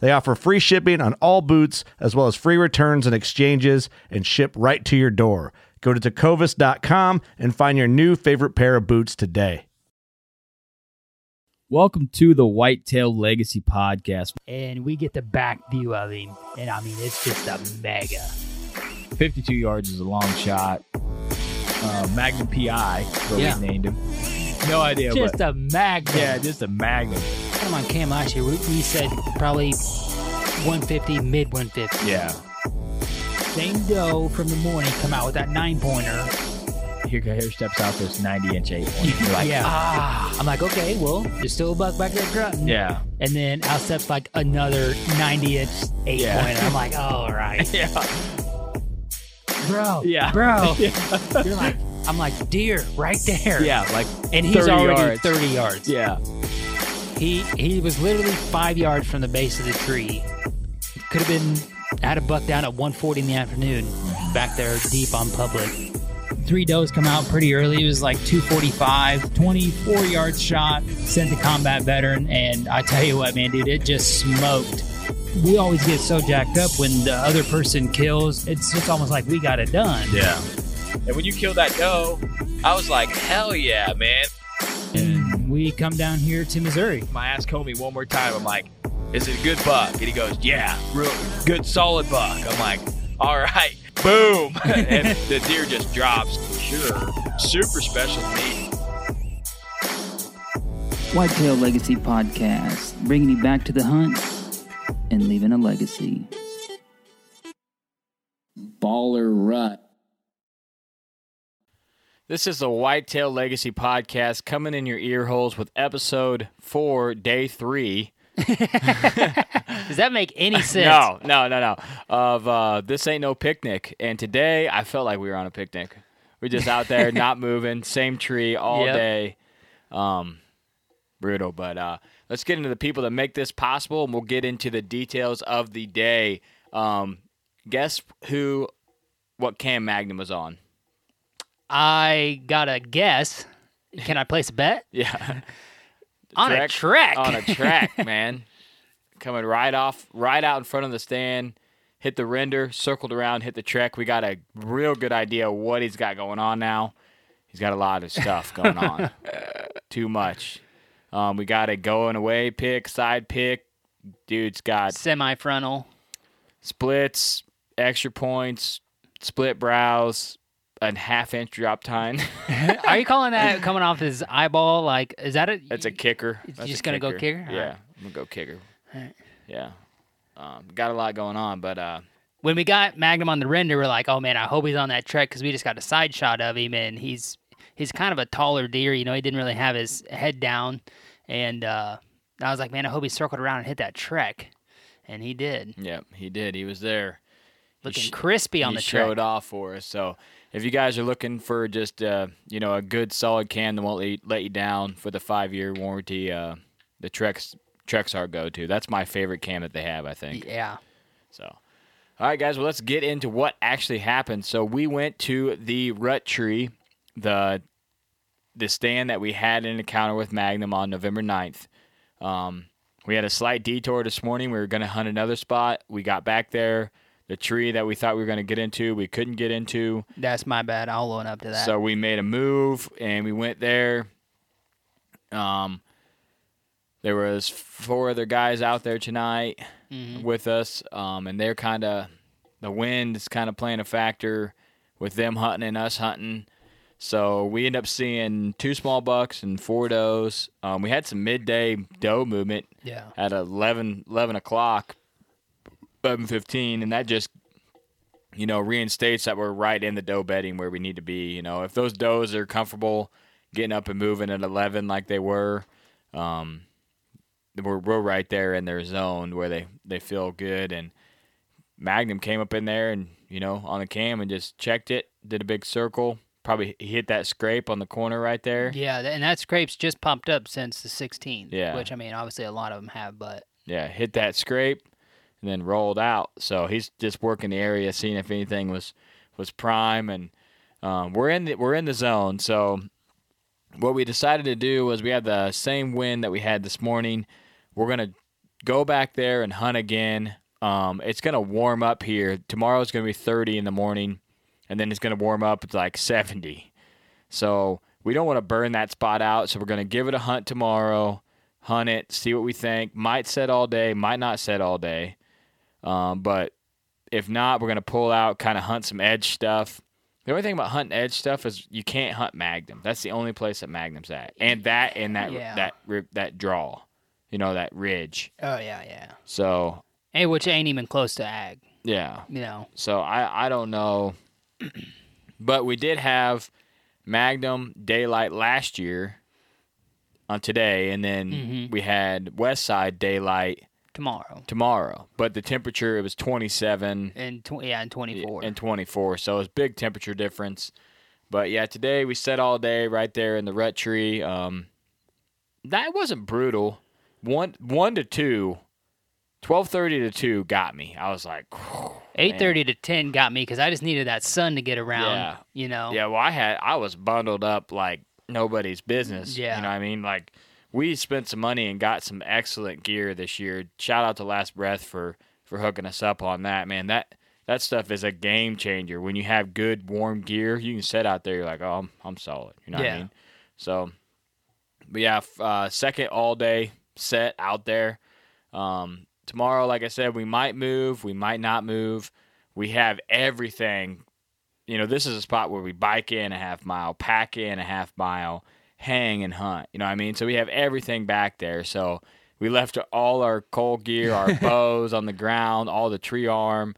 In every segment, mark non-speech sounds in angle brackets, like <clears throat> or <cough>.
They offer free shipping on all boots, as well as free returns and exchanges, and ship right to your door. Go to tecovas.com and find your new favorite pair of boots today. Welcome to the Whitetail Legacy Podcast. and we get the back view of him, and I mean it's just a mega. 52 yards is a long shot. Uh, Magnum PI, is what Yeah. we named him. No idea, Just but a magnum. yeah, just a Magnum. Come on, Cam last year we, we said probably 150, mid 150. Yeah. Same doe from the morning come out with that nine pointer. Here, here steps out this 90 inch eight. You're like, yeah. ah. I'm like, okay, well, there's still a buck back there grunting. Yeah. And then out steps like another 90 inch eight Yeah. pointer. I'm like, all right, <laughs> Yeah. bro, Yeah. bro. <laughs> Yeah. You're like, I'm like, deer right there. Yeah, like And he's 30 already yards. 30 yards. Yeah. He he was literally five yards from the base of the tree. Could have been had a buck down at 1:40 in the afternoon, back there deep on public. three does come out pretty early. It was like 245, 24 yard shot, sent the combat veteran. And I tell you what, man, dude, it just smoked. We always get so jacked up when the other person kills. It's just almost like we got it done. Yeah. And when you killed that doe, I was like, hell yeah, man. And we come down here to Missouri. My ass Comey one more time. I'm like, is it a good buck? And he goes, yeah, real good, solid buck. I'm like, all right, <laughs> boom. <laughs> and the deer just drops. Sure. Super special to me. Whitetail Legacy Podcast, bringing you back to the hunt and leaving a legacy. Baller Rut. This is the Whitetail Legacy Podcast coming in your ear holes with episode four, day three. <laughs> Does that make any <laughs> sense? No, no, no, no. Of uh, this ain't no picnic. And today I felt like we were on a picnic. We're just out there, not <laughs> moving, same tree all Yep. day. Um, brutal. But uh, let's get into the people that make this possible, and we'll get into the details of the day. Um, guess who? What Cam Magnum was on? I got a guess. Can I place a bet? <laughs> Yeah. <laughs> On a trek. On a track, man. Coming right off, right out in front of the stand, hit the render, circled around, hit the track. We got a real good idea what he's got going on now. He's got a lot of stuff going <laughs> on. Too much. Um, we got a going away pick, side pick. Dude's got Semi frontal. splits, extra points, split brows, a half inch drop time. <laughs> Are you calling that <laughs> coming off his eyeball? Like, is that a? That's a kicker. You're just gonna go kicker? Yeah, Alright. I'm gonna go kicker. Alright. Yeah, um, got a lot going on, but uh, when we got Magnum on the render, we're like, oh man, I hope he's on that trek because we just got a side shot of him, and he's he's kind of a taller deer. You know, he didn't really have his head down, and uh, I was like, man, I hope he circled around and hit that trek, and he did, yeah, he did. He was there. He looking sh- crispy on he the trek. showed off for us. So if you guys are looking for just uh, you know a good solid can that won't let you, let you down for the five year warranty, uh, the Trex Trex our go to. That's my favorite can that they have. I think Yeah, so. All right, guys. Well, let's get into what actually happened. So we went to the Rut Tree, the the stand that we had an encounter with Magnum on November 9th. Um, we had a slight detour this morning. We were going to hunt another spot. We got back there. The tree that we thought we were going to get into, we couldn't get into. That's my bad. I'll own up to that. So we made a move and we went there. Um, there was four other guys out there tonight Mhm. with us, um, and they're kind of the wind is kind of playing a factor with them hunting and us hunting. So we end up seeing two small bucks and four does. Um, we had some midday doe movement yeah. at 11, 11 o'clock, eleven fifteen, and that just you know reinstates that we're right in the doe bedding where we need to be. You know, if those does are comfortable getting up and moving at eleven like they were, um, we're we're right there in their zone where they they feel good. And Magnum came up in there and you know on the cam and just checked it, did a big circle. Probably hit that scrape on the corner right there. Yeah, and that scrape's just popped up since the 16th. Yeah. Which I mean, obviously a lot of them have, but Yeah, hit that scrape and then rolled out. So he's just working the area, seeing if anything was was prime, and um, we're in the, we're in the zone. So what we decided to do was we had the same wind that we had this morning. We're gonna go back there and hunt again. Um, it's gonna warm up here. Tomorrow's gonna be 30 in the morning, and then it's gonna warm up to like 70. So we don't want to burn that spot out. So we're gonna give it a hunt tomorrow hunt it, see what we think. Might set all day, might not set all day. Um, but if not, we're gonna pull out, kind of hunt some edge stuff. The only thing about hunting edge stuff is you can't hunt Magnum. That's the only place that Magnum's at, and that and that Yeah. that ri- that draw, you know, that ridge. oh yeah, yeah. So Hey, which ain't even close to ag. yeah, You know. so I I don't know, <clears throat> but we did have Magnum daylight last year on today, and then Mhm. we had West Side daylight Tomorrow. tomorrow. But the temperature it was 27 And tw- yeah, and 24. and 24, so it was big temperature difference. But yeah, today we sat all day right there in the rut tree. Um, that wasn't brutal. One one to two. 12:30 to 2 got me. I was like, Eight thirty to ten got me because I just needed that sun to get around. Yeah. You know. Yeah, well, I had I was bundled up like nobody's business. Yeah. you know what I mean. Like we spent some money and got some excellent gear this year. Shout out to Last Breath for for hooking us up on that. Man, that that stuff is a game changer. When you have good warm gear, you can sit out there. You're like, oh, I'm I'm solid. You know what I mean? So, but yeah, uh, second all day set out there. Um, tomorrow, like I said, we might move, we might not move. We have everything. You know, this is a spot where we bike in a half mile, pack in a half mile, hang and hunt. You know what I mean? So we have everything back there. So we left all our cold gear, our <laughs> bows on the ground, all the tree arm,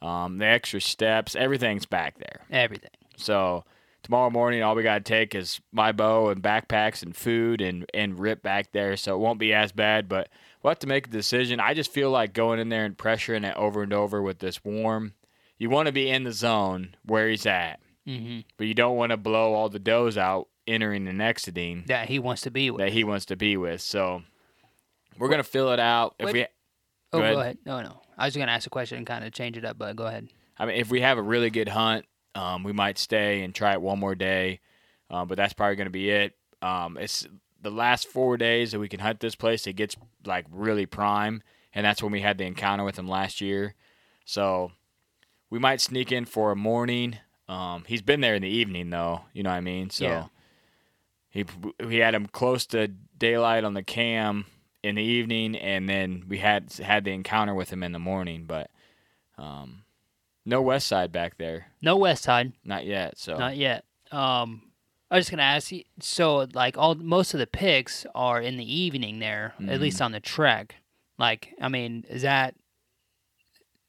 um, the extra steps, everything's back there. Everything. So tomorrow morning, all we got to take is my bow and backpacks and food and, and rip back there. So it won't be as bad, but we'll have to make a decision. I just feel like going in there and pressuring it over and over with this warm. You want to be in the zone where he's at, hmm but you don't want to blow all the does out entering and exiting That he wants to be with. that he wants to be with. So we're going to fill it out. If What- we, oh, go ahead. go ahead. No, no. I was gonna ask a question and kind of change it up, but go ahead. I mean, if we have a really good hunt, um, we might stay and try it one more day, um, but that's probably going to be it. Um, it's the last four days that we can hunt this place. It gets like really prime, and that's when we had the encounter with him last year. So we might sneak in for a morning. Um, he's been there in the evening though. You know what I mean? So Yeah. He we had him close to daylight on the cam in the evening, and then we had had the encounter with him in the morning, but. Um, no west side back there, No west side, not yet. So not yet. Um, I was just gonna ask you. So, like, all most of the picks are in the evening there, at Mm-hmm. least on the trek. Like, I mean, is that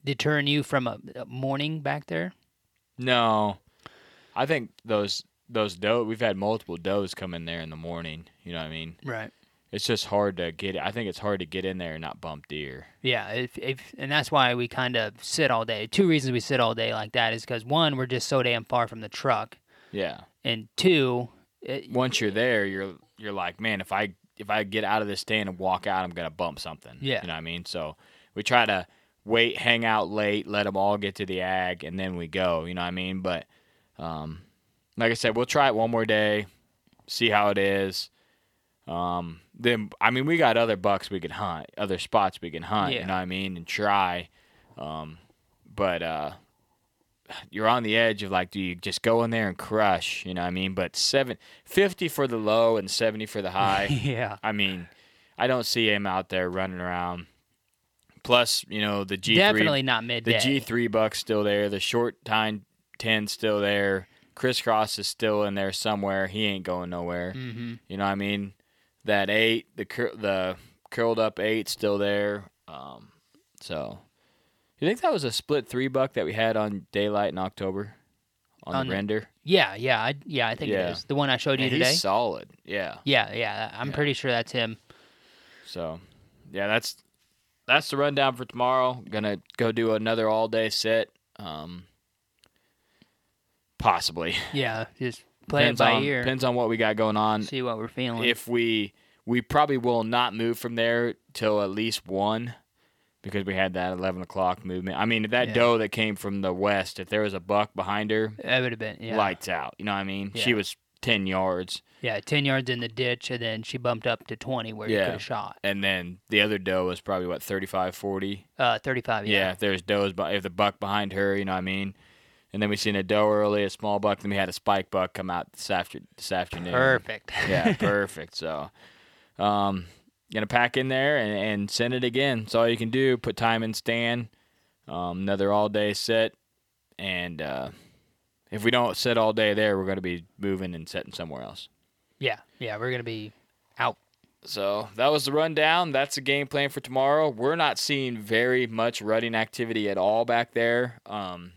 deterring you from a, a morning back there? no, I think those those doe. We've had multiple does come in there in the morning. You know what I mean? Right. It's just hard to get. I think it's hard to get in there and not bump deer. Yeah, if, if and that's why we kind of sit all day. Two reasons we sit all day like that is because one, we're just so damn far from the truck, Yeah. and two, it, Once you're there, you're you're like, man, if I if I get out of this stand and walk out, I'm gonna bump something. Yeah. You know what I mean? So we try to wait, hang out late, let them all get to the ag, and then we go. You know what I mean? But um, like I said, we'll try it one more day, see how it is. Um, then I mean, we got other bucks we can hunt, other spots we can hunt. Yeah. You know what I mean? And try. Um, but uh, you're on the edge of like, do you just go in there and crush? You know what I mean? But seven, 50 for the low and 70 for the <laughs> high. yeah. I mean, I don't see him out there running around. Plus, you know, the G3 Definitely not mid the. G3 buck's still there, the short time 10 still there. Crisscross is still in there somewhere. He ain't going nowhere. hmm You know what I mean? That 8, the cur- the curled up 8 still there. Um so you think that was a split 3 buck that we had on daylight in October on, On the render? Yeah, yeah, I, yeah. I think Yeah. it is the one I showed you And today. he's solid. Yeah. Yeah, yeah. I'm Yeah. pretty sure that's him. So, yeah, that's that's the rundown for tomorrow. Gonna go do another all day set. Um, possibly Yeah, just play depends it by on ear. depends on what we got going on. See what we're feeling. If we we probably will not move from there till at least one. Because we had that eleven o'clock movement. I mean, that Yeah. doe that came from the west, if there was a buck behind her, it would have been yeah, lights out. You know what I mean? She was ten yards, yeah, ten yards in the ditch, and then she bumped up to twenty where you could have shot. and then the other doe was probably what 35, 40. Uh, thirty-five. Yeah, Yeah. if there's does, but if the buck behind her, you know what I mean. And then we seen a doe early, a small buck. Then we had a spike buck come out this after this afternoon. Perfect. Yeah, <laughs> perfect. So, um, gonna pack in there and, and send it again. That's all you can do. Put time in stand. Um, another all day set, and uh, if we don't sit all day there, we're gonna be moving and setting somewhere else. yeah, yeah. We're gonna be out. So that was the rundown. That's the game plan for tomorrow. We're not seeing very much rutting activity at all back there. Um,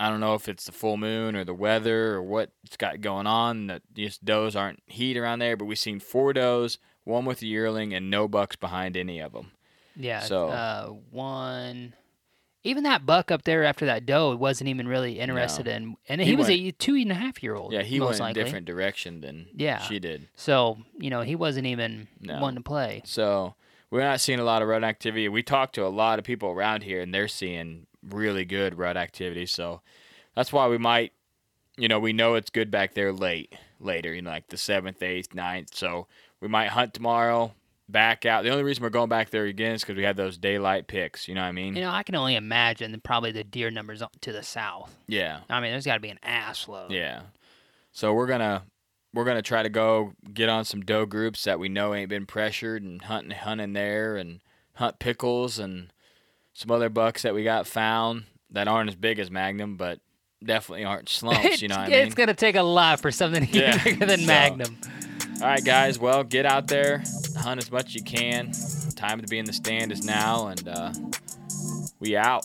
I don't know if it's the full moon or the weather or what's got going on. That just does aren't heat around there, but we've seen four does, one with a yearling, and no bucks behind any of them. Yeah. So- uh, one. Even that buck up there after that doe wasn't even really interested in, and he, He was went- a two and a half year old. Yeah, he went likely. in a different direction than Yeah. she did. So you know he wasn't even No. wanting to play. So we're not seeing a lot of rut activity. We talked to a lot of people around here, and they're seeing really good rut activity. So that's why we might, you know, we know it's good back there late, later, you know, like the seventh, eighth, ninth. So we might hunt tomorrow, back out. The only reason we're going back there again is because we had those daylight picks. You know what I mean? You know, I can only imagine probably the deer numbers to the south. yeah, I mean, there's got to be an ass load. yeah. So we're gonna we're gonna try to go get on some doe groups that we know ain't been pressured and hunting hunting there and hunt pickles and some other bucks that we got found that aren't as big as Magnum, but definitely aren't slumps. you know what I mean? it's gonna take a lot for something to get Yeah. bigger than So- Magnum. All right, guys. Well, get out there, hunt as much as you can. Time to be in the stand is now, and uh, we out.